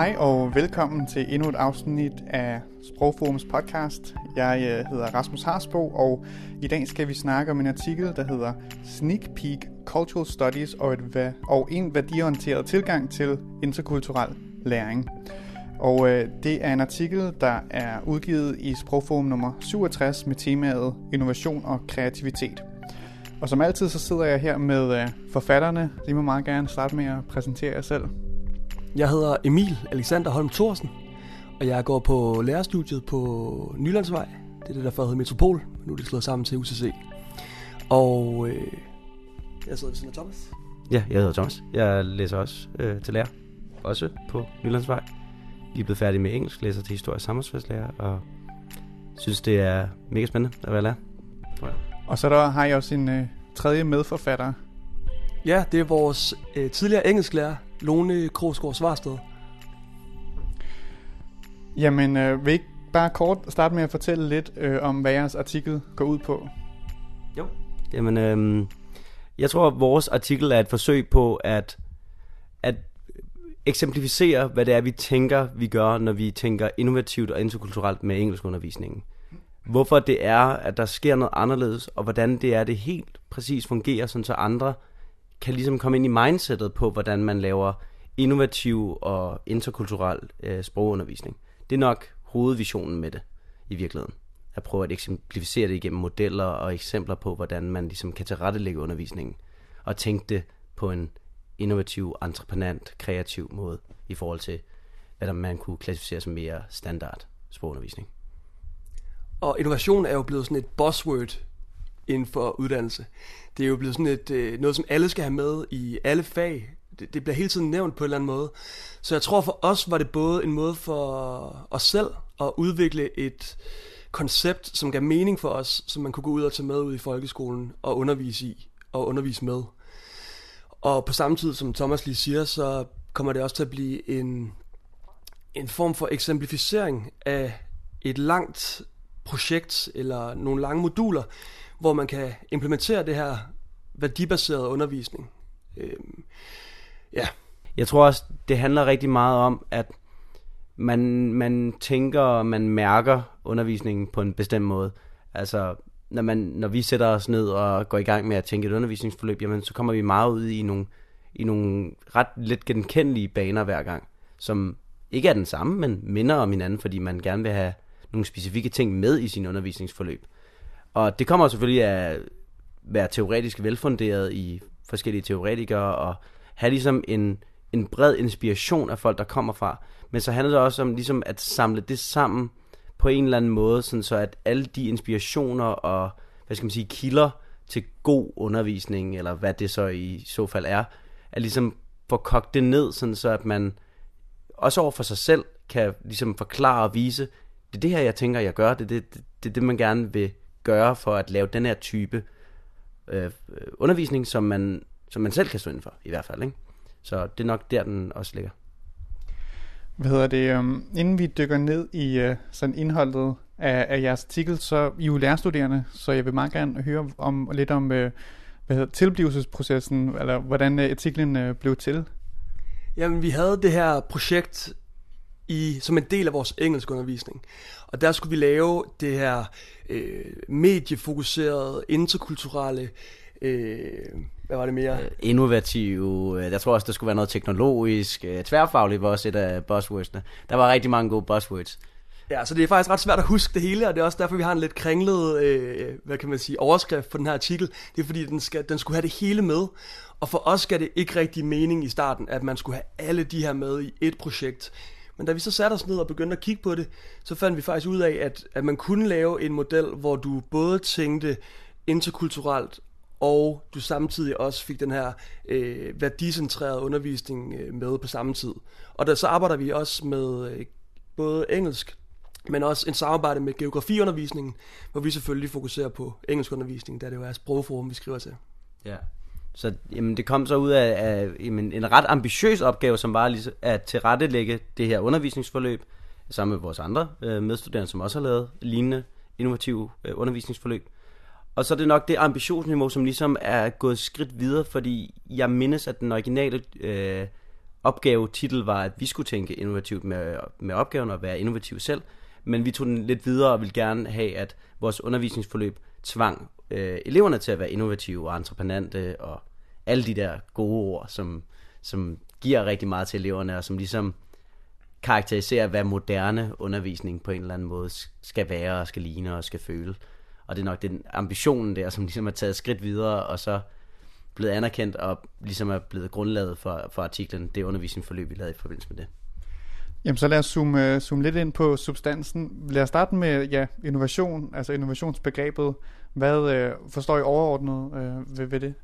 Hej og velkommen til endnu et afsnit af Sprogforums podcast. Jeg øh, hedder Rasmus Harsbo, og i dag skal vi snakke om en artikel, der hedder Sneak Peek Cultural Studies og, et, og en værdiorienteret tilgang til interkulturel læring. Og øh, det er en artikel, der er udgivet i Sprogforum nummer 67 med temaet Innovation og kreativitet. Og som altid så sidder jeg her med øh, forfatterne. De må meget gerne starte med at præsentere jer selv. Jeg hedder Emil Alexander Holm Thorsen, og jeg går på lærerstudiet på Nylandsvej. Det er det, der før hedder Metropol. Nu er det slået sammen til UCC. Og øh, jeg sidder ved siden af Thomas. Ja, jeg hedder Thomas. Jeg læser også øh, til lærer. Også på Nylandsvej. Lige blevet færdig med engelsk, læser til historie og samfundsfagslærer, og synes, det er mega spændende at være lærer. Og så der har jeg også en øh, tredje medforfatter. Ja, det er vores øh, tidligere engelsklærer, Lone Krogsgaard Svarsted. Jamen, øh, vil I ikke bare kort starte med at fortælle lidt øh, om, hvad jeres artikel går ud på? Jo. Jamen, øh, jeg tror, at vores artikel er et forsøg på at, at eksemplificere, hvad det er, vi tænker, vi gør, når vi tænker innovativt og interkulturelt med engelskundervisningen. Hvorfor det er, at der sker noget anderledes, og hvordan det er, det helt præcis fungerer, sådan så andre kan ligesom komme ind i mindsetet på, hvordan man laver innovativ og interkulturel øh, sprogundervisning. Det er nok hovedvisionen med det i virkeligheden. At prøve at eksemplificere det igennem modeller og eksempler på, hvordan man ligesom kan tilrettelægge undervisningen. Og tænke det på en innovativ, entreprenant, kreativ måde i forhold til, hvad man kunne klassificere som mere standard sprogundervisning. Og innovation er jo blevet sådan et buzzword inden for uddannelse. Det er jo blevet sådan et, øh, noget, som alle skal have med i alle fag. Det, det bliver hele tiden nævnt på en eller anden måde. Så jeg tror for os var det både en måde for os selv at udvikle et koncept, som gav mening for os, som man kunne gå ud og tage med ud i folkeskolen og undervise i og undervise med. Og på samme tid, som Thomas lige siger, så kommer det også til at blive en, en form for eksemplificering af et langt projekt eller nogle lange moduler, hvor man kan implementere det her værdibaserede undervisning. Øhm, ja. Jeg tror også, det handler rigtig meget om, at man, man tænker og man mærker undervisningen på en bestemt måde. Altså, når, man, når vi sætter os ned og går i gang med at tænke et undervisningsforløb, jamen, så kommer vi meget ud i nogle, i nogle ret lidt genkendelige baner hver gang, som ikke er den samme, men minder om hinanden, fordi man gerne vil have nogle specifikke ting med i sin undervisningsforløb. Og det kommer selvfølgelig af at være teoretisk velfunderet i forskellige teoretikere, og have ligesom en, en bred inspiration af folk, der kommer fra. Men så handler det også om ligesom at samle det sammen på en eller anden måde, sådan så at alle de inspirationer og, hvad skal man sige, kilder til god undervisning, eller hvad det så i så fald er, at ligesom få kogt det ned, sådan så at man også over for sig selv kan ligesom forklare og vise, det er det her, jeg tænker, jeg gør, det er det, det, det, det man gerne vil gøre for at lave den her type øh, undervisning, som man, som man selv kan stå inden for, i hvert fald. Ikke? Så det er nok der, den også ligger. Hvad hedder det? Um, inden vi dykker ned i uh, sådan indholdet af, af jeres artikel, så I er jo lærerstuderende, så jeg vil meget gerne høre om lidt om uh, hvad hedder, tilblivelsesprocessen, eller hvordan uh, artiklen uh, blev til. Jamen, vi havde det her projekt i, som en del af vores engelskundervisning. Og der skulle vi lave det her øh, mediefokuserede, interkulturelle, øh, hvad var det mere? Øh, innovative, øh, jeg tror også, der skulle være noget teknologisk, øh, tværfagligt var også et af buzzwordsene. Der var rigtig mange gode buzzwords. Ja, så det er faktisk ret svært at huske det hele, og det er også derfor, vi har en lidt kringlet, øh, hvad kan man sige, overskrift på den her artikel. Det er fordi, den, skal, den skulle have det hele med. Og for os gav det ikke rigtig mening i starten, at man skulle have alle de her med i et projekt. Men da vi så satte os ned og begyndte at kigge på det, så fandt vi faktisk ud af, at, at man kunne lave en model, hvor du både tænkte interkulturelt, og du samtidig også fik den her øh, værdicentrerede undervisning øh, med på samme tid. Og der, så arbejder vi også med øh, både engelsk, men også en samarbejde med geografiundervisningen, hvor vi selvfølgelig fokuserer på engelskundervisning, da det jo er sprogforum, vi skriver til. Ja, så jamen, det kom så ud af, af jamen, en ret ambitiøs opgave, som var ligesom at tilrettelægge det her undervisningsforløb, sammen med vores andre øh, medstuderende, som også har lavet lignende innovative øh, undervisningsforløb. Og så er det nok det ambitionsniveau, som ligesom er gået skridt videre, fordi jeg mindes, at den originale øh, opgavetitel var, at vi skulle tænke innovativt med, med opgaven og være innovative selv, men vi tog den lidt videre og ville gerne have, at vores undervisningsforløb tvang øh, eleverne til at være innovative og entreprenante og alle de der gode ord, som, som giver rigtig meget til eleverne, og som ligesom karakteriserer, hvad moderne undervisning på en eller anden måde skal være, og skal ligne og skal føle. Og det er nok den ambitionen der, som ligesom er taget skridt videre, og så blevet anerkendt og ligesom er blevet grundlaget for, for artiklen, det undervisningsforløb, vi lavede i forbindelse med det. Jamen så lad os zoome, øh, zoome lidt ind på substansen. Lad os starte med ja, innovation, altså innovationsbegrebet. Hvad øh, forstår I overordnet øh, ved, ved det?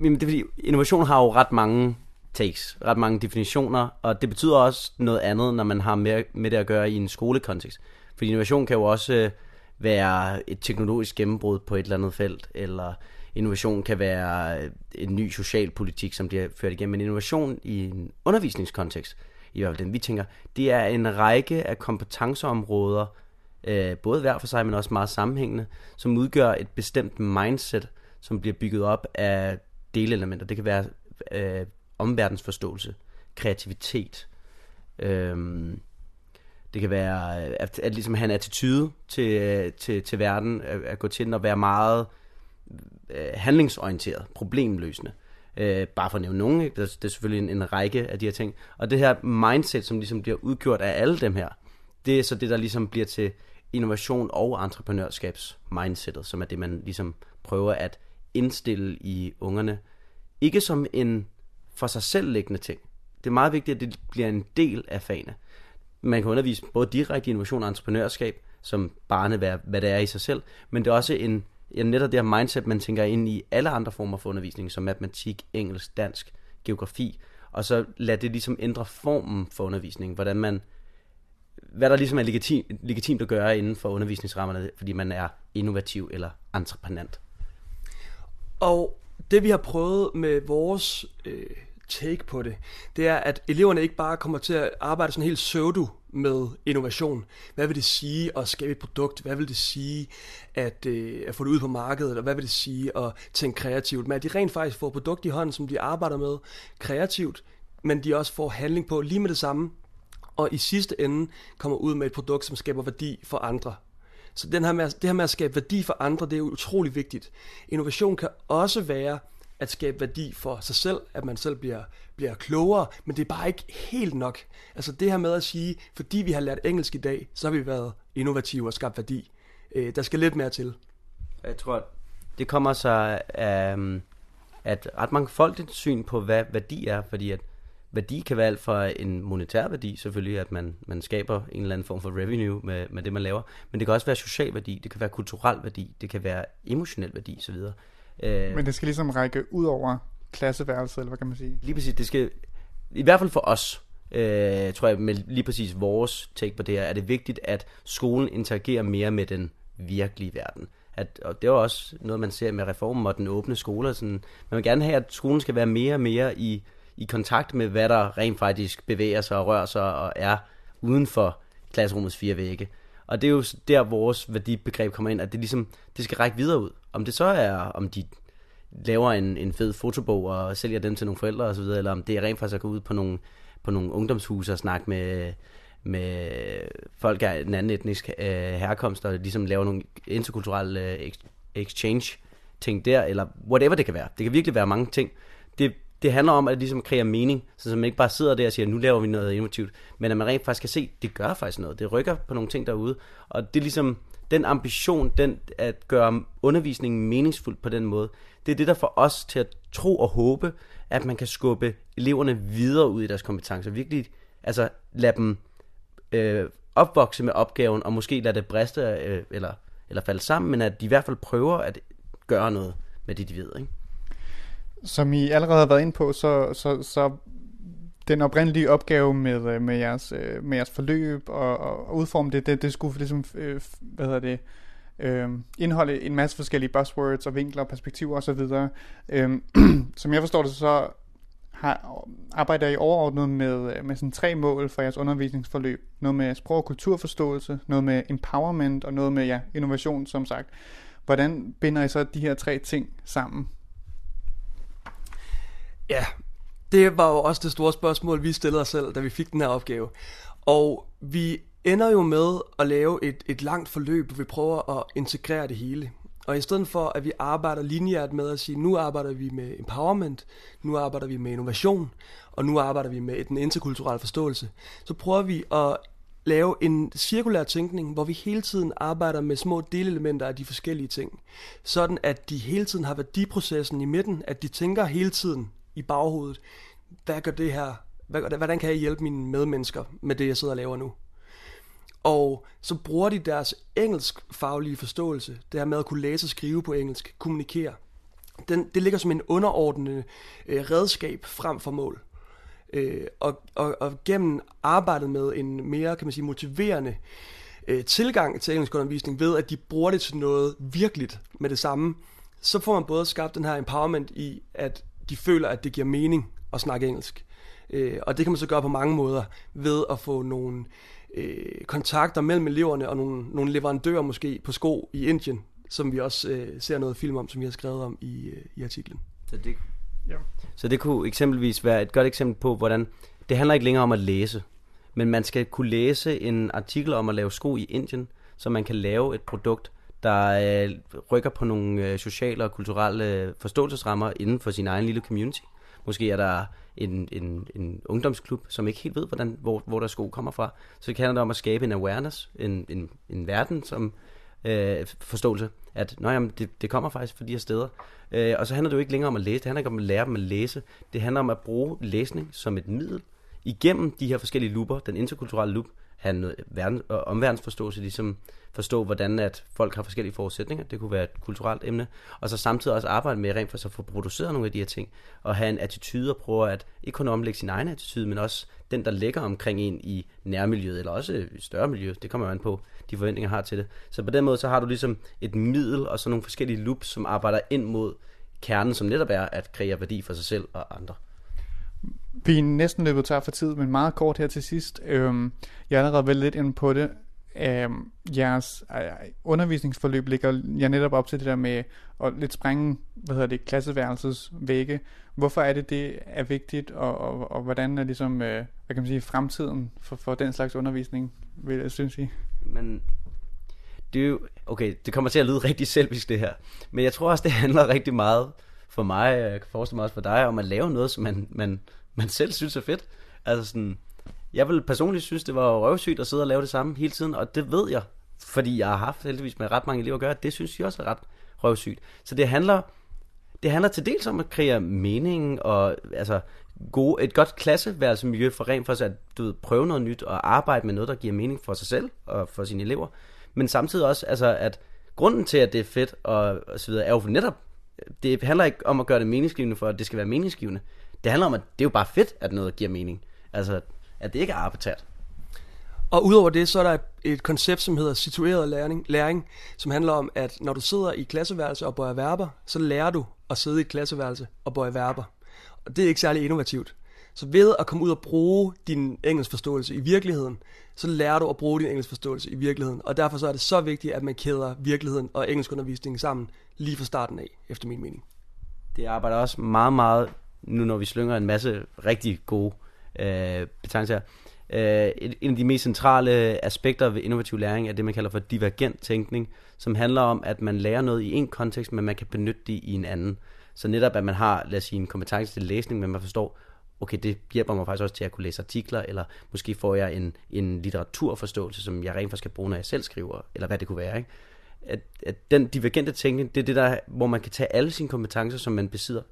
Jamen det er fordi, innovation har jo ret mange takes, ret mange definitioner, og det betyder også noget andet, når man har med, med det at gøre i en skolekontekst. For innovation kan jo også øh, være et teknologisk gennembrud på et eller andet felt, eller innovation kan være øh, en ny social politik, som bliver ført igennem. Men innovation i en undervisningskontekst, i hvert fald den vi tænker, det er en række af kompetenceområder, øh, både hver for sig, men også meget sammenhængende, som udgør et bestemt mindset, som bliver bygget op af delelementer. Det kan være øh, omverdensforståelse, kreativitet, øh, det kan være at, at ligesom have en attitude til, til, til verden, at, at gå til den og være meget øh, handlingsorienteret, problemløsende. Øh, Øh, bare for at nævne nogen, ikke? Det, er, det er selvfølgelig en, en række af de her ting. Og det her mindset, som ligesom bliver udgjort af alle dem her, det er så det, der ligesom bliver til innovation og entreprenørskabs mindsetet, som er det, man ligesom prøver at indstille i ungerne. Ikke som en for sig selv liggende ting. Det er meget vigtigt, at det bliver en del af fagene. Man kan undervise både direkte innovation og entreprenørskab, som barne, hvad, hvad det er i sig selv, men det er også en ja, netop det her mindset, man tænker ind i alle andre former for undervisning, som matematik, engelsk, dansk, geografi, og så lad det ligesom ændre formen for undervisningen, hvordan man, hvad der ligesom er legitim, legitimt at gøre inden for undervisningsrammerne, fordi man er innovativ eller entreprenant. Og det vi har prøvet med vores øh, take på det, det er, at eleverne ikke bare kommer til at arbejde sådan helt pseudo med innovation. Hvad vil det sige at skabe et produkt? Hvad vil det sige at, øh, at få det ud på markedet? Og hvad vil det sige at tænke kreativt? Men at de rent faktisk får et produkt i hånden, som de arbejder med kreativt, men de også får handling på lige med det samme, og i sidste ende kommer ud med et produkt, som skaber værdi for andre. Så den her med, det her med at skabe værdi for andre, det er utrolig vigtigt. Innovation kan også være at skabe værdi for sig selv, at man selv bliver, bliver klogere, men det er bare ikke helt nok. Altså det her med at sige, fordi vi har lært engelsk i dag, så har vi været innovative og skabt værdi. Øh, der skal lidt mere til. Jeg tror, det kommer så af, at ret mange folk et syn på, hvad værdi er, fordi at værdi kan være alt fra en monetær værdi, selvfølgelig, at man, man skaber en eller anden form for revenue med, med det, man laver, men det kan også være social værdi, det kan være kulturel værdi, det kan være emotionel værdi osv. Øh, Men det skal ligesom række ud over klasseværelset, eller hvad kan man sige? Lige præcis, det skal, i hvert fald for os, øh, tror jeg, med lige præcis vores take på det her, er det vigtigt, at skolen interagerer mere med den virkelige verden. At, og det er også noget, man ser med reformen og den åbne skole. Sådan, man vil gerne have, at skolen skal være mere og mere i, i kontakt med, hvad der rent faktisk bevæger sig og rører sig og er uden for klasserummets fire vægge. Og det er jo der, vores værdibegreb kommer ind, at det ligesom, det skal række videre ud. Om det så er, om de laver en, en fed fotobog og sælger dem til nogle forældre osv., eller om det er rent faktisk at gå ud på nogle, på nogle ungdomshuse og snakke med, med folk af en anden etnisk øh, herkomst, og ligesom lave nogle interkulturelle øh, exchange ting der, eller whatever det kan være. Det kan virkelig være mange ting. Det, det handler om at ligesom kreere mening, så man ikke bare sidder der og siger, nu laver vi noget innovativt, men at man rent faktisk kan se, det gør faktisk noget. Det rykker på nogle ting derude, og det er ligesom den ambition, den at gøre undervisningen meningsfuld på den måde, det er det, der får os til at tro og håbe, at man kan skubbe eleverne videre ud i deres kompetencer. Virkelig, altså lade dem øh, opvokse med opgaven, og måske lade det briste øh, eller, eller falde sammen, men at de i hvert fald prøver at gøre noget med det, de ved. Ikke? Som I allerede har været ind på, så, så, så den oprindelige opgave med, øh, med, jeres, øh, med jeres forløb og, og udforme det, det, det skulle ligesom, øh, hvad hedder det, øh, indeholde en masse forskellige buzzwords og vinkler og perspektiver osv. Øh, som jeg forstår det, så har, arbejder I overordnet med, med sådan tre mål for jeres undervisningsforløb. Noget med sprog- og kulturforståelse, noget med empowerment og noget med ja, innovation, som sagt. Hvordan binder I så de her tre ting sammen? Ja, Det var jo også det store spørgsmål, vi stillede os selv, da vi fik den her opgave. Og vi ender jo med at lave et, et langt forløb, hvor vi prøver at integrere det hele. Og i stedet for, at vi arbejder lineært med at sige, nu arbejder vi med empowerment, nu arbejder vi med innovation, og nu arbejder vi med den interkulturelle forståelse, så prøver vi at lave en cirkulær tænkning, hvor vi hele tiden arbejder med små delelementer af de forskellige ting. Sådan at de hele tiden har værdiprocessen i midten, at de tænker hele tiden i baghovedet, hvad gør det her, hvordan kan jeg hjælpe mine medmennesker med det, jeg sidder og laver nu? Og så bruger de deres engelsk faglige forståelse, det her med at kunne læse og skrive på engelsk, kommunikere. Den, det ligger som en underordnende øh, redskab frem for mål. Øh, og, og, og gennem arbejdet med en mere, kan man sige, motiverende øh, tilgang til engelsk undervisning, ved at de bruger det til noget virkeligt med det samme, så får man både skabt den her empowerment i, at de føler, at det giver mening at snakke engelsk. Øh, og det kan man så gøre på mange måder, ved at få nogle øh, kontakter mellem eleverne og nogle, nogle leverandører måske på sko i Indien, som vi også øh, ser noget film om, som vi har skrevet om i, øh, i artiklen. Så det, ja. så det kunne eksempelvis være et godt eksempel på, hvordan det handler ikke længere om at læse, men man skal kunne læse en artikel om at lave sko i Indien, så man kan lave et produkt, der øh, rykker på nogle øh, sociale og kulturelle forståelsesrammer inden for sin egen lille community. Måske er der en, en, en ungdomsklub, som ikke helt ved, hvordan, hvor, hvor der sko kommer fra. Så det handler det om at skabe en awareness, en, en, en verden som øh, forståelse, at Nå, jamen, det, det kommer faktisk fra de her steder. Øh, og så handler det jo ikke længere om at læse, det handler ikke om at lære dem at læse, det handler om at bruge læsning som et middel igennem de her forskellige looper, den interkulturelle loop, have noget verden, øh, omverdensforståelse, ligesom forstå, hvordan at folk har forskellige forudsætninger. Det kunne være et kulturelt emne. Og så samtidig også arbejde med rent for at få produceret nogle af de her ting. Og have en attitude og prøve at ikke kun omlægge sin egen attitude, men også den, der ligger omkring en i nærmiljøet, eller også i større miljø. Det kommer man på, de forventninger har til det. Så på den måde, så har du ligesom et middel og så nogle forskellige loops, som arbejder ind mod kernen, som netop er at kreere værdi for sig selv og andre. Vi er næsten løbet tør for tid, men meget kort her til sidst. Øhm, jeg er allerede vel lidt inde på det. Øhm, jeres øh, undervisningsforløb ligger jeg netop op til det der med at lidt sprænge, hvad hedder det, klasseværelses vægge. Hvorfor er det, det er vigtigt, og, og, og hvordan er ligesom, øh, hvad kan man sige, fremtiden for, for den slags undervisning, vil jeg synes I? Men det er jo, okay, det kommer til at lyde rigtig selvisk det her, men jeg tror også, det handler rigtig meget for mig, jeg kan forestille mig også for dig, om at lave noget, som man, man, man selv synes er fedt. Altså sådan, jeg vil personligt synes, det var røvsygt at sidde og lave det samme hele tiden, og det ved jeg, fordi jeg har haft heldigvis med ret mange elever at gøre, at det synes jeg også er ret røvsygt. Så det handler, det handler til dels om at kreere mening og altså gode, et godt klasseværelsemiljø for rent for sig, at du ved, prøve noget nyt og arbejde med noget, der giver mening for sig selv og for sine elever. Men samtidig også, altså, at grunden til, at det er fedt og, og så videre, er jo netop, det handler ikke om at gøre det meningsgivende for, at det skal være meningsgivende. Det handler om, at det er jo bare fedt, at noget giver mening. Altså, at det ikke er arbitrært. Og udover det, så er der et, et koncept, som hedder situeret læring, læring, som handler om, at når du sidder i klasseværelse og bøjer verber, så lærer du at sidde i et klasseværelse og bøje verber. Og det er ikke særlig innovativt. Så ved at komme ud og bruge din engelsk forståelse i virkeligheden, så lærer du at bruge din engelsk forståelse i virkeligheden. Og derfor så er det så vigtigt, at man kæder virkeligheden og engelskundervisningen sammen lige fra starten af, efter min mening. Det arbejder også meget, meget, nu når vi slynger en masse rigtig gode øh, betegnelser her. Øh, en af de mest centrale aspekter ved innovativ læring er det, man kalder for divergent tænkning, som handler om, at man lærer noget i en kontekst, men man kan benytte det i en anden. Så netop, at man har, lad os sige, en kompetence til læsning, men man forstår, okay, det hjælper mig faktisk også til at kunne læse artikler, eller måske får jeg en, en litteraturforståelse, som jeg rent faktisk kan bruge, når jeg selv skriver, eller hvad det kunne være. Ikke? At, at den divergente tænkning, det er det der, hvor man kan tage alle sine kompetencer, som man besidder,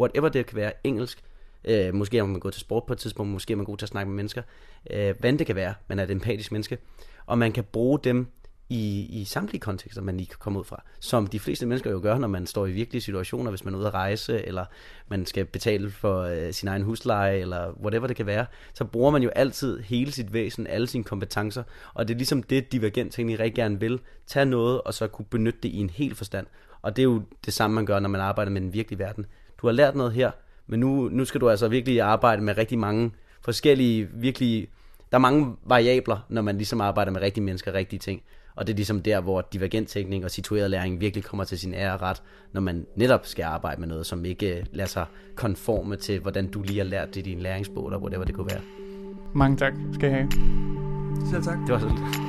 whatever det kan være, engelsk, øh, måske er man går til sport på et tidspunkt, måske er man god til at snakke med mennesker, øh, hvad det kan være, man er et empatisk menneske, og man kan bruge dem i, i samtlige kontekster, man lige kan komme ud fra. Som de fleste mennesker jo gør, når man står i virkelige situationer, hvis man er ude at rejse, eller man skal betale for øh, sin egen husleje, eller whatever det kan være, så bruger man jo altid hele sit væsen, alle sine kompetencer, og det er ligesom det, divergent tænkning rigtig gerne vil. Tage noget, og så kunne benytte det i en hel forstand. Og det er jo det samme, man gør, når man arbejder med den virkelige verden. Du har lært noget her, men nu, nu skal du altså virkelig arbejde med rigtig mange forskellige, virkelig, der er mange variabler, når man ligesom arbejder med rigtige mennesker, rigtige ting. Og det er ligesom der, hvor divergenttænkning og situeret læring virkelig kommer til sin ære ret, når man netop skal arbejde med noget, som ikke øh, lader sig konforme til, hvordan du lige har lært det i din læringsbog, eller whatever det kunne være. Mange tak skal I have. Selv tak. Det var sådan. Du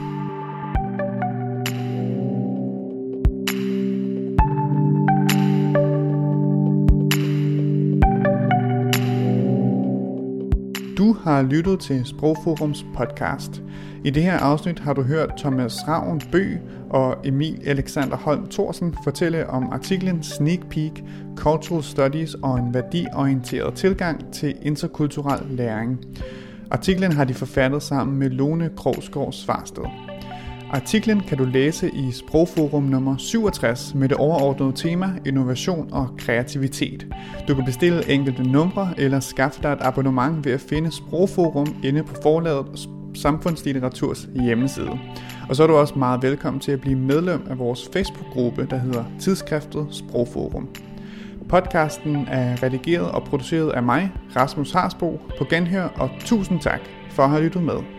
har lyttet til Sprogforums podcast. I det her afsnit har du hørt Thomas Ravn Bø og Emil Alexander Holm Thorsen fortælle om artiklen Sneak Peek, Cultural Studies og en værdiorienteret tilgang til interkulturel læring. Artiklen har de forfattet sammen med Lone Krogsgaard Svarsted. Artiklen kan du læse i Sprogforum nummer 67 med det overordnede tema Innovation og kreativitet. Du kan bestille enkelte numre eller skaffe dig et abonnement ved at finde Sprogforum inde på forlaget Samfundslitteratur's hjemmeside. Og så er du også meget velkommen til at blive medlem af vores Facebook-gruppe, der hedder Tidsskriftet Sprogforum. Podcasten er redigeret og produceret af mig, Rasmus Harsbo, på Genhør, og tusind tak for at have lyttet med.